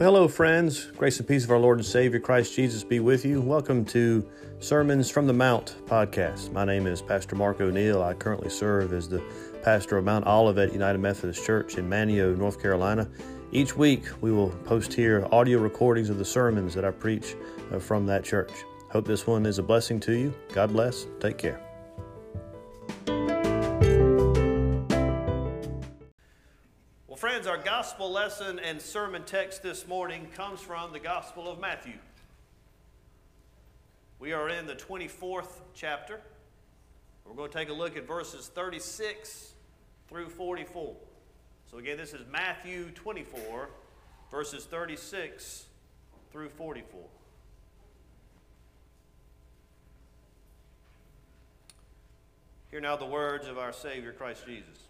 Well, hello, friends. Grace and peace of our Lord and Savior Christ Jesus be with you. Welcome to Sermons from the Mount podcast. My name is Pastor Mark O'Neill. I currently serve as the pastor of Mount Olivet United Methodist Church in Manteo, North Carolina. Each week, we will post here audio recordings of the sermons that I preach uh, from that church. Hope this one is a blessing to you. God bless. Take care. Gospel lesson and sermon text this morning comes from the Gospel of Matthew. We are in the 24th chapter. We're going to take a look at verses 36 through 44. So, again, this is Matthew 24, verses 36 through 44. Hear now the words of our Savior Christ Jesus.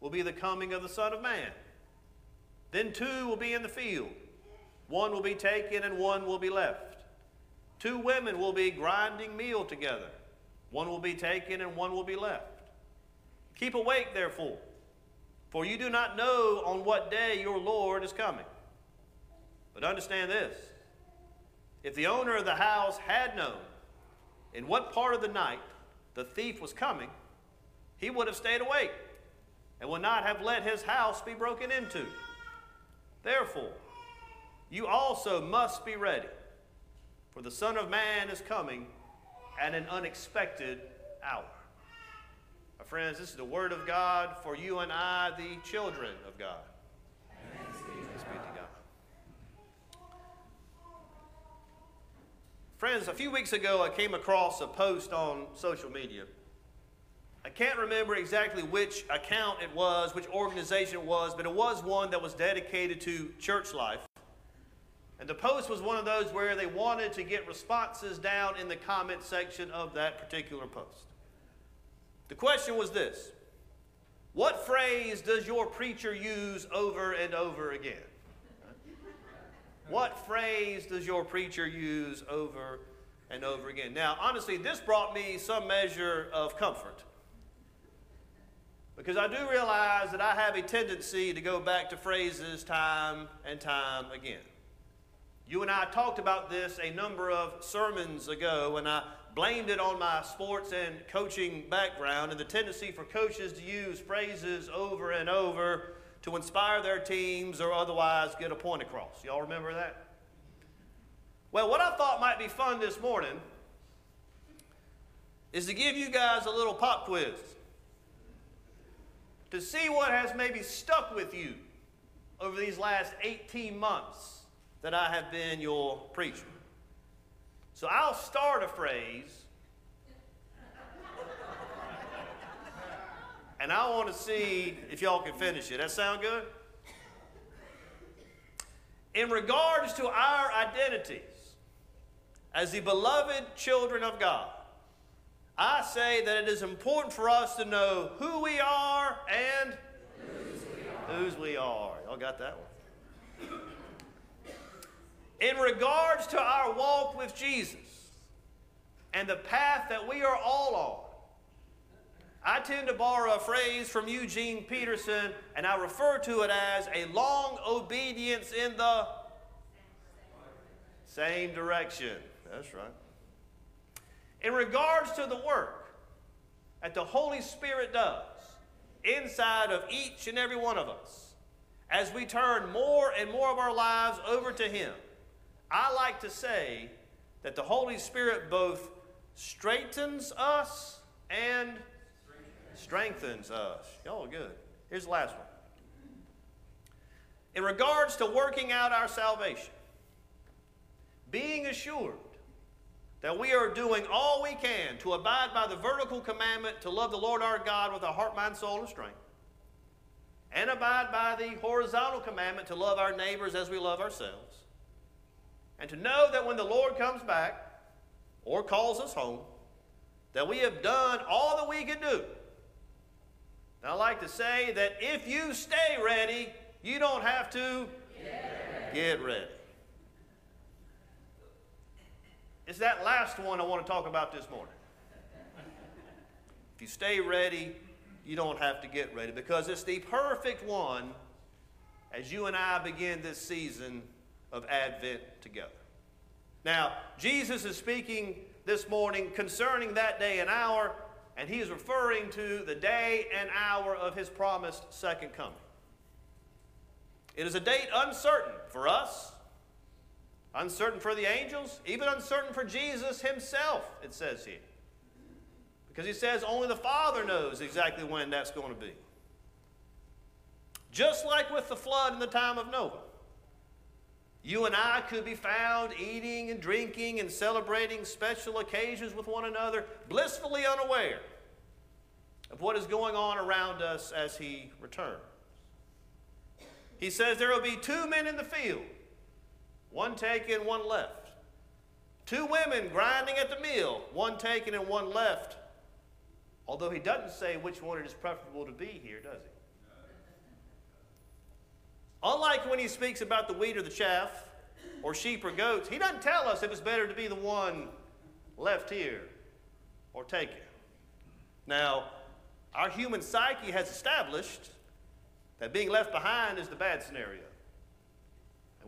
will be the coming of the Son of Man. Then two will be in the field. One will be taken and one will be left. Two women will be grinding meal together. One will be taken and one will be left. Keep awake, therefore, for you do not know on what day your Lord is coming. But understand this if the owner of the house had known in what part of the night the thief was coming, he would have stayed awake and will not have let his house be broken into. Therefore, you also must be ready, for the Son of Man is coming at an unexpected hour. My friends, this is the Word of God for you and I, the children of God. Be to God. Friends, a few weeks ago I came across a post on social media I can't remember exactly which account it was, which organization it was, but it was one that was dedicated to church life. And the post was one of those where they wanted to get responses down in the comment section of that particular post. The question was this What phrase does your preacher use over and over again? What phrase does your preacher use over and over again? Now, honestly, this brought me some measure of comfort because I do realize that I have a tendency to go back to phrases time and time again. You and I talked about this a number of sermons ago, and I blamed it on my sports and coaching background and the tendency for coaches to use phrases over and over to inspire their teams or otherwise get a point across. Y'all remember that? Well, what I thought might be fun this morning is to give you guys a little pop quiz to see what has maybe stuck with you over these last 18 months that I have been your preacher. So I'll start a phrase, and I want to see if y'all can finish it. That sound good? In regards to our identities as the beloved children of God, I say that it is important for us to know who we are and whose we are. We are. Y'all got that one? In regards to our walk with Jesus and the path that we are all on, I tend to borrow a phrase from Eugene Peterson, and I refer to it as a long obedience in the same direction. That's right. In regards to the work that the Holy Spirit does inside of each and every one of us, as we turn more and more of our lives over to Him, I like to say that the Holy Spirit both straightens us and strengthens us. Y'all are good. Here's the last one. In regards to working out our salvation, being assured that we are doing all we can to abide by the vertical commandment to love the Lord our God with our heart, mind, soul, and strength. and abide by the horizontal commandment to love our neighbors as we love ourselves, and to know that when the Lord comes back or calls us home, that we have done all that we can do. And I like to say that if you stay ready, you don't have to get ready. Get ready. It's that last one I want to talk about this morning. If you stay ready, you don't have to get ready because it's the perfect one as you and I begin this season of Advent together. Now, Jesus is speaking this morning concerning that day and hour, and he is referring to the day and hour of his promised second coming. It is a date uncertain for us, uncertain for the angels, even uncertain for Jesus himself, it says here. Because he says only the Father knows exactly when that's going to be. Just like with the flood in the time of Noah. You and I could be found eating and drinking and celebrating special occasions with one another, blissfully unaware of what is going on around us as He returns. He says there will be two men in the field, one taken, one left. Two women grinding at the mill, one taken and one left. Although he doesn't say which one it is preferable to be here, does he? Unlike when he speaks about the wheat or the chaff, or sheep or goats, he doesn't tell us if it's better to be the one left here or taken. Now, our human psyche has established that being left behind is the bad scenario.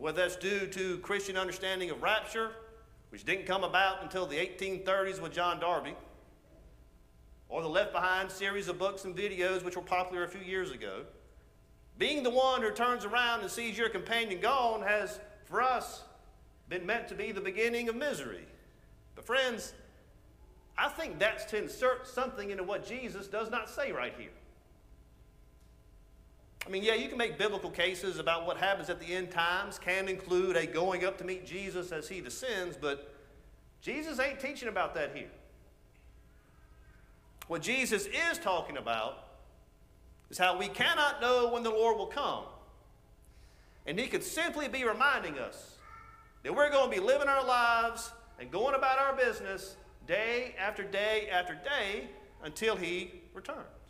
Whether that's due to Christian understanding of rapture, which didn't come about until the 1830s with John Darby, or the Left Behind series of books and videos, which were popular a few years ago, being the one who turns around and sees your companion gone has, for us, been meant to be the beginning of misery. But, friends, I think that's to insert something into what Jesus does not say right here. I mean, yeah, you can make biblical cases about what happens at the end times, can include a going up to meet Jesus as he descends, but Jesus ain't teaching about that here. What Jesus is talking about is how we cannot know when the Lord will come. And he could simply be reminding us that we're going to be living our lives and going about our business day after day after day until he returns.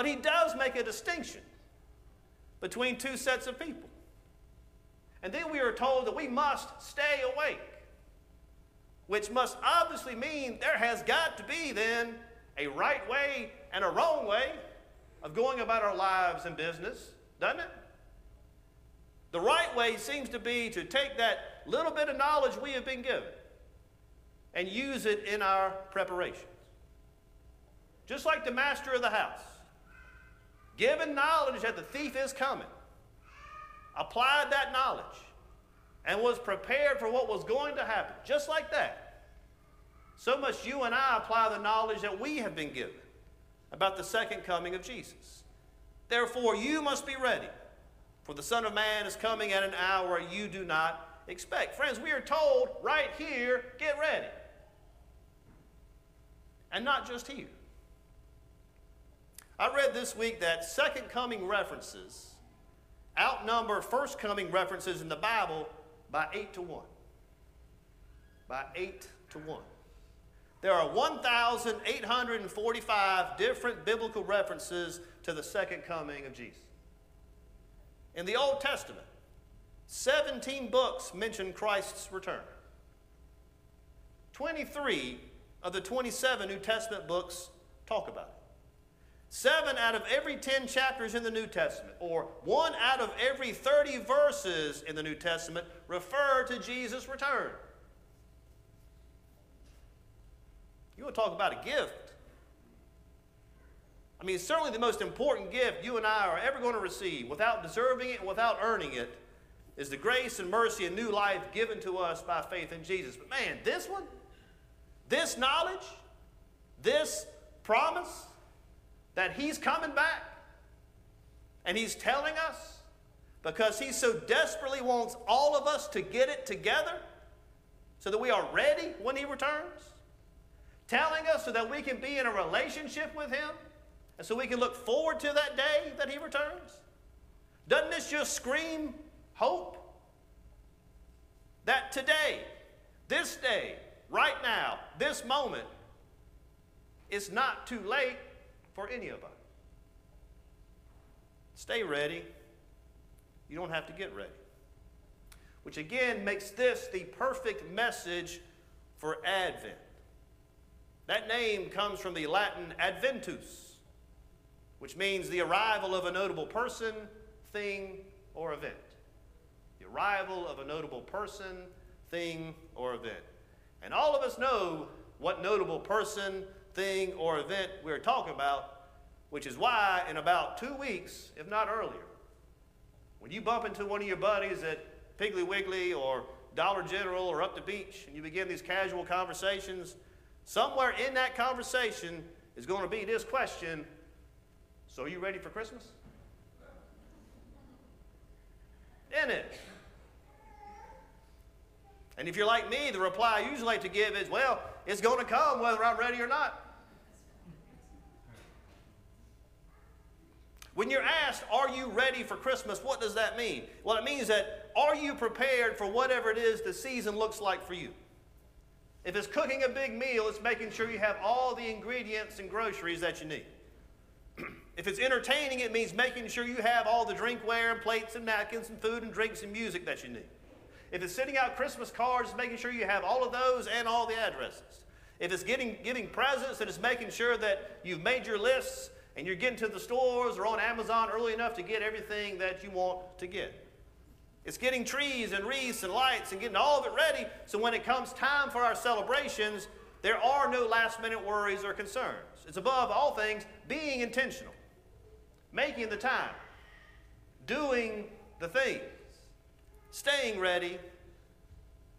But he does make a distinction between two sets of people. And then we are told that we must stay awake, which must obviously mean there has got to be then a right way and a wrong way of going about our lives and business, doesn't it? The right way seems to be to take that little bit of knowledge we have been given and use it in our preparations. Just like the master of the house, given knowledge that the thief is coming, applied that knowledge, and was prepared for what was going to happen. Just like that. So must you and I apply the knowledge that we have been given about the second coming of Jesus. Therefore, you must be ready, for the Son of Man is coming at an hour you do not expect. Friends, we are told right here get ready. And not just here. I read this week that second coming references outnumber first coming references in the Bible by 8 to 1. By 8 to 1. There are 1,845 different biblical references to the second coming of Jesus. In the Old Testament, 17 books mention Christ's return. 23 of the 27 New Testament books talk about it. Seven out of every 10 chapters in the New Testament, or one out of every 30 verses in the New Testament, refer to Jesus' return. You want to talk about a gift? I mean, certainly the most important gift you and I are ever going to receive without deserving it and without earning it is the grace and mercy and new life given to us by faith in Jesus. But man, this one, this knowledge, this promise that He's coming back and He's telling us because He so desperately wants all of us to get it together so that we are ready when He returns telling us so that we can be in a relationship with Him And so we can look forward to that day that He returns? Doesn't this just scream hope? That today, this day, right now, this moment, it's not too late for any of us. Stay ready. You don't have to get ready. Which again makes this the perfect message for Advent. That name comes from the Latin adventus, which means the arrival of a notable person, thing, or event. The arrival of a notable person, thing, or event. And all of us know what notable person, thing, or event we're talking about, which is why in about two weeks, if not earlier, when you bump into one of your buddies at Piggly Wiggly or Dollar General or up the beach and you begin these casual conversations, somewhere in that conversation is going to be this question So, are you ready for Christmas? In it. And if you're like me, the reply I usually like to give is, Well, it's going to come whether I'm ready or not. When you're asked, Are you ready for Christmas? What does that mean? Well, it means that are you prepared for whatever it is the season looks like for you? If it's cooking a big meal, it's making sure you have all the ingredients and groceries that you need. if it's entertaining, it means making sure you have all the drinkware and plates and napkins and food and drinks and music that you need. If it's sending out Christmas cards, making sure you have all of those and all the addresses. If it's getting, giving presents, and it's making sure that you've made your lists and you're getting to the stores or on Amazon early enough to get everything that you want to get. It's getting trees and wreaths and lights and getting all of it ready so when it comes time for our celebrations, there are no last minute worries or concerns. It's above all things being intentional, making the time, doing the things, staying ready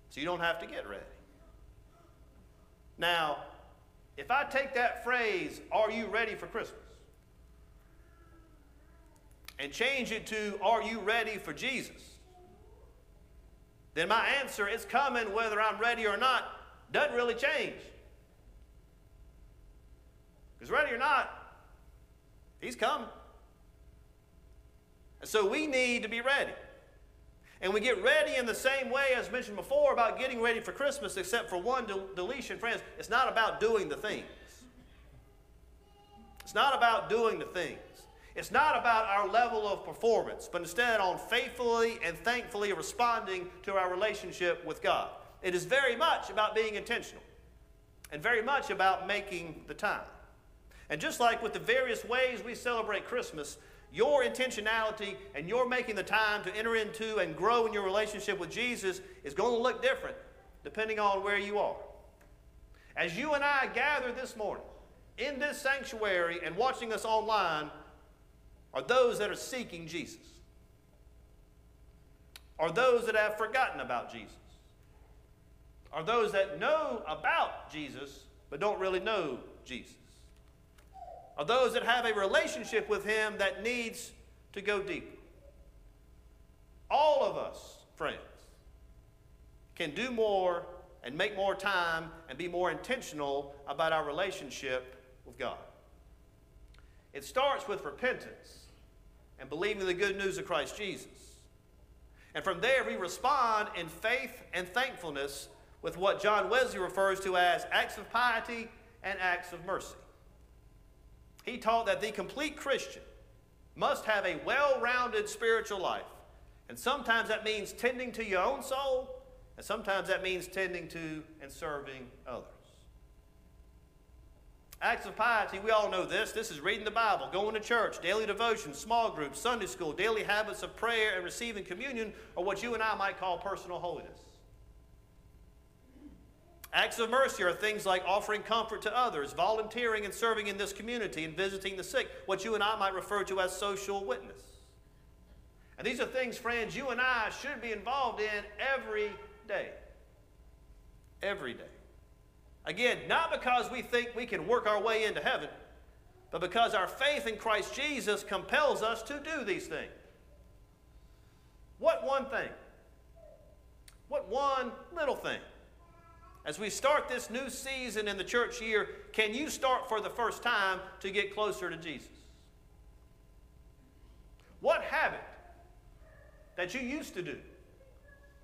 so you don't have to get ready. Now, if I take that phrase, are you ready for Christmas? and change it to, Are you ready for Jesus? Then my answer is coming whether I'm ready or not doesn't really change. Because ready or not, He's coming. And so we need to be ready. And we get ready in the same way as mentioned before about getting ready for Christmas, except for one deletion, friends. It's not about doing the things. It's not about doing the things. It's not about our level of performance, but instead on faithfully and thankfully responding to our relationship with God. It is very much about being intentional and very much about making the time. And just like with the various ways we celebrate Christmas, your intentionality and your making the time to enter into and grow in your relationship with Jesus is going to look different depending on where you are. As you and I gather this morning in this sanctuary and watching us online, are those that are seeking Jesus, are those that have forgotten about Jesus, are those that know about Jesus but don't really know Jesus, are those that have a relationship with Him that needs to go deeper. All of us, friends, can do more and make more time and be more intentional about our relationship with God. It starts with repentance and believing the good news of Christ Jesus. And from there, we respond in faith and thankfulness with what John Wesley refers to as acts of piety and acts of mercy. He taught that the complete Christian must have a well rounded spiritual life. And sometimes that means tending to your own soul, and sometimes that means tending to and serving others. Acts of piety, we all know this. This is reading the Bible, going to church, daily devotion, small groups, Sunday school, daily habits of prayer and receiving communion, or what you and I might call personal holiness. Acts of mercy are things like offering comfort to others, volunteering and serving in this community, and visiting the sick, what you and I might refer to as social witness. And these are things, friends, you and I should be involved in every day. Every day. Again, not because we think we can work our way into heaven, but because our faith in Christ Jesus compels us to do these things. What one thing? What one little thing as we start this new season in the church year, can you start for the first time to get closer to Jesus? What habit that you used to do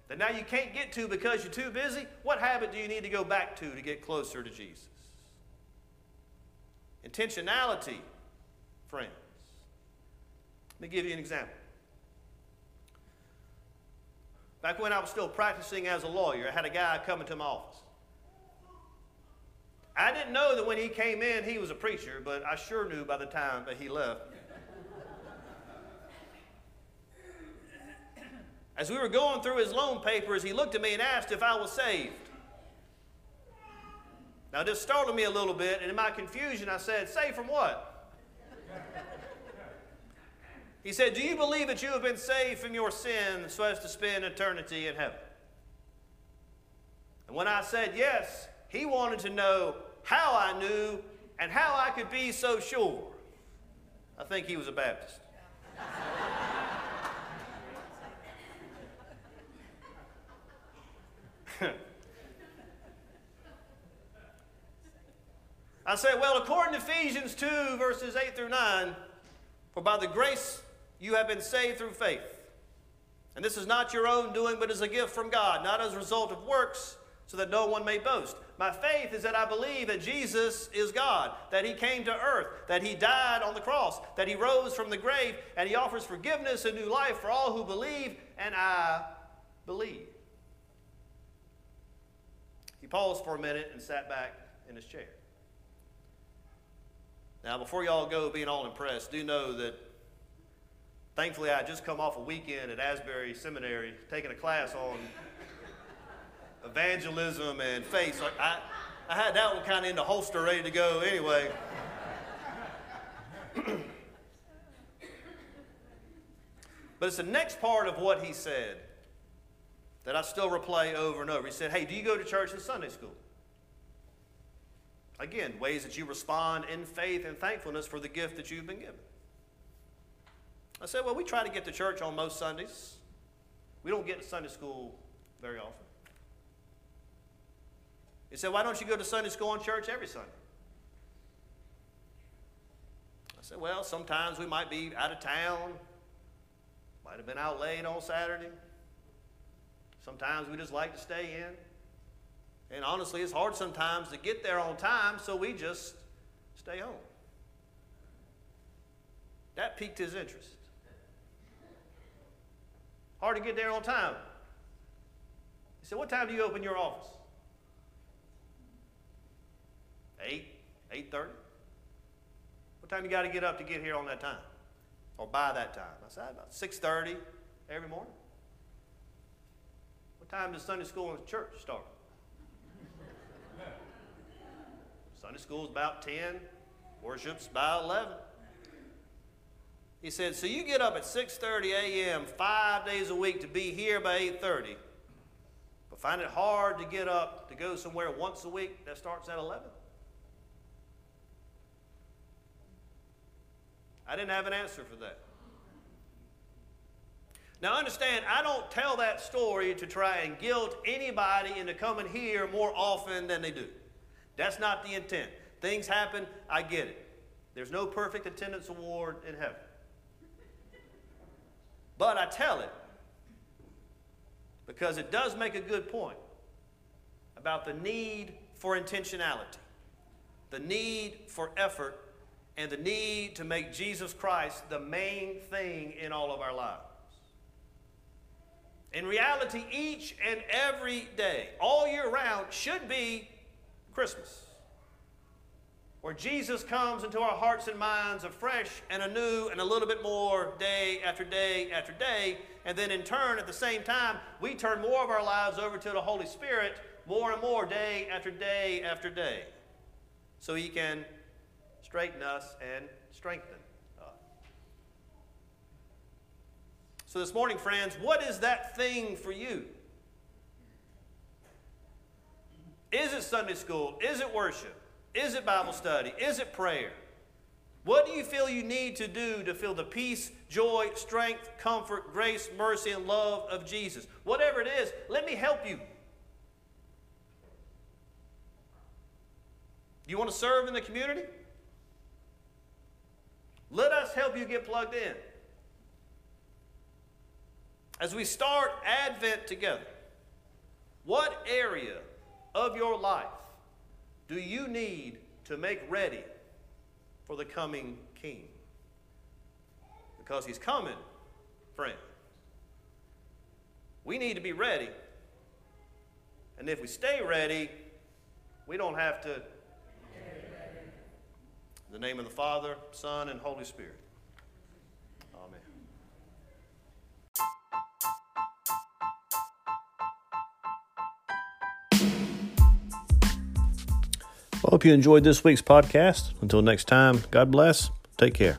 that now you can't get to because you're too busy, what habit do you need to go back to to get closer to Jesus? Intentionality, friends. Let me give you an example. Back when I was still practicing as a lawyer, I had a guy come into my office. I didn't know that when he came in, he was a preacher, but I sure knew by the time that he left. As we were going through his loan papers, he looked at me and asked if I was saved. Now, this startled me a little bit, and in my confusion, I said, Saved from what? he said, Do you believe that you have been saved from your sin so as to spend eternity in heaven? And when I said yes, he wanted to know how I knew and how I could be so sure. I think he was a Baptist. I say, well, according to Ephesians 2, verses 8 through 9, for by the grace you have been saved through faith. And this is not your own doing, but is a gift from God, not as a result of works, so that no one may boast. My faith is that I believe that Jesus is God, that he came to earth, that he died on the cross, that he rose from the grave, and he offers forgiveness and new life for all who believe, and I believe. He paused for a minute and sat back in his chair. Now, before y'all go being all impressed, do know that thankfully I just come off a weekend at Asbury Seminary taking a class on evangelism and faith. So I, I had that one kind of in the holster ready to go anyway. but it's the next part of what he said that I still replay over and over. He said, Hey, do you go to church in Sunday school? Again, ways that you respond in faith and thankfulness for the gift that you've been given. I said, Well, we try to get to church on most Sundays. We don't get to Sunday school very often. He said, Why don't you go to Sunday school and church every Sunday? I said, Well, sometimes we might be out of town, might have been out late on Saturday. Sometimes we just like to stay in. And honestly, it's hard sometimes to get there on time, so we just stay home. That piqued his interest. Hard to get there on time. He said, What time do you open your office? 8, 8.30? What time you got to get up to get here on that time? Or by that time? I said, about 6.30 every morning. What time does Sunday school and church start? Sunday school is about 10, worship's about 11. He said, so you get up at 6.30 a.m. five days a week to be here by 8.30, but find it hard to get up to go somewhere once a week that starts at 11? I didn't have an answer for that. Now, understand, I don't tell that story to try and guilt anybody into coming here more often than they do. That's not the intent. Things happen, I get it. There's no perfect attendance award in heaven. But I tell it because it does make a good point about the need for intentionality, the need for effort, and the need to make Jesus Christ the main thing in all of our lives. In reality, each and every day, all year round, should be Christmas. Where Jesus comes into our hearts and minds afresh and anew and a little bit more day after day after day. And then in turn, at the same time, we turn more of our lives over to the Holy Spirit more and more day after day after day. So He can straighten us and strengthen So, this morning, friends, what is that thing for you? Is it Sunday school? Is it worship? Is it Bible study? Is it prayer? What do you feel you need to do to feel the peace, joy, strength, comfort, grace, mercy, and love of Jesus? Whatever it is, let me help you. Do you want to serve in the community? Let us help you get plugged in. As we start Advent together, what area of your life do you need to make ready for the coming King? Because he's coming, friend. We need to be ready. And if we stay ready, we don't have to. In the name of the Father, Son, and Holy Spirit. Amen. I hope you enjoyed this week's podcast. Until next time, God bless. Take care.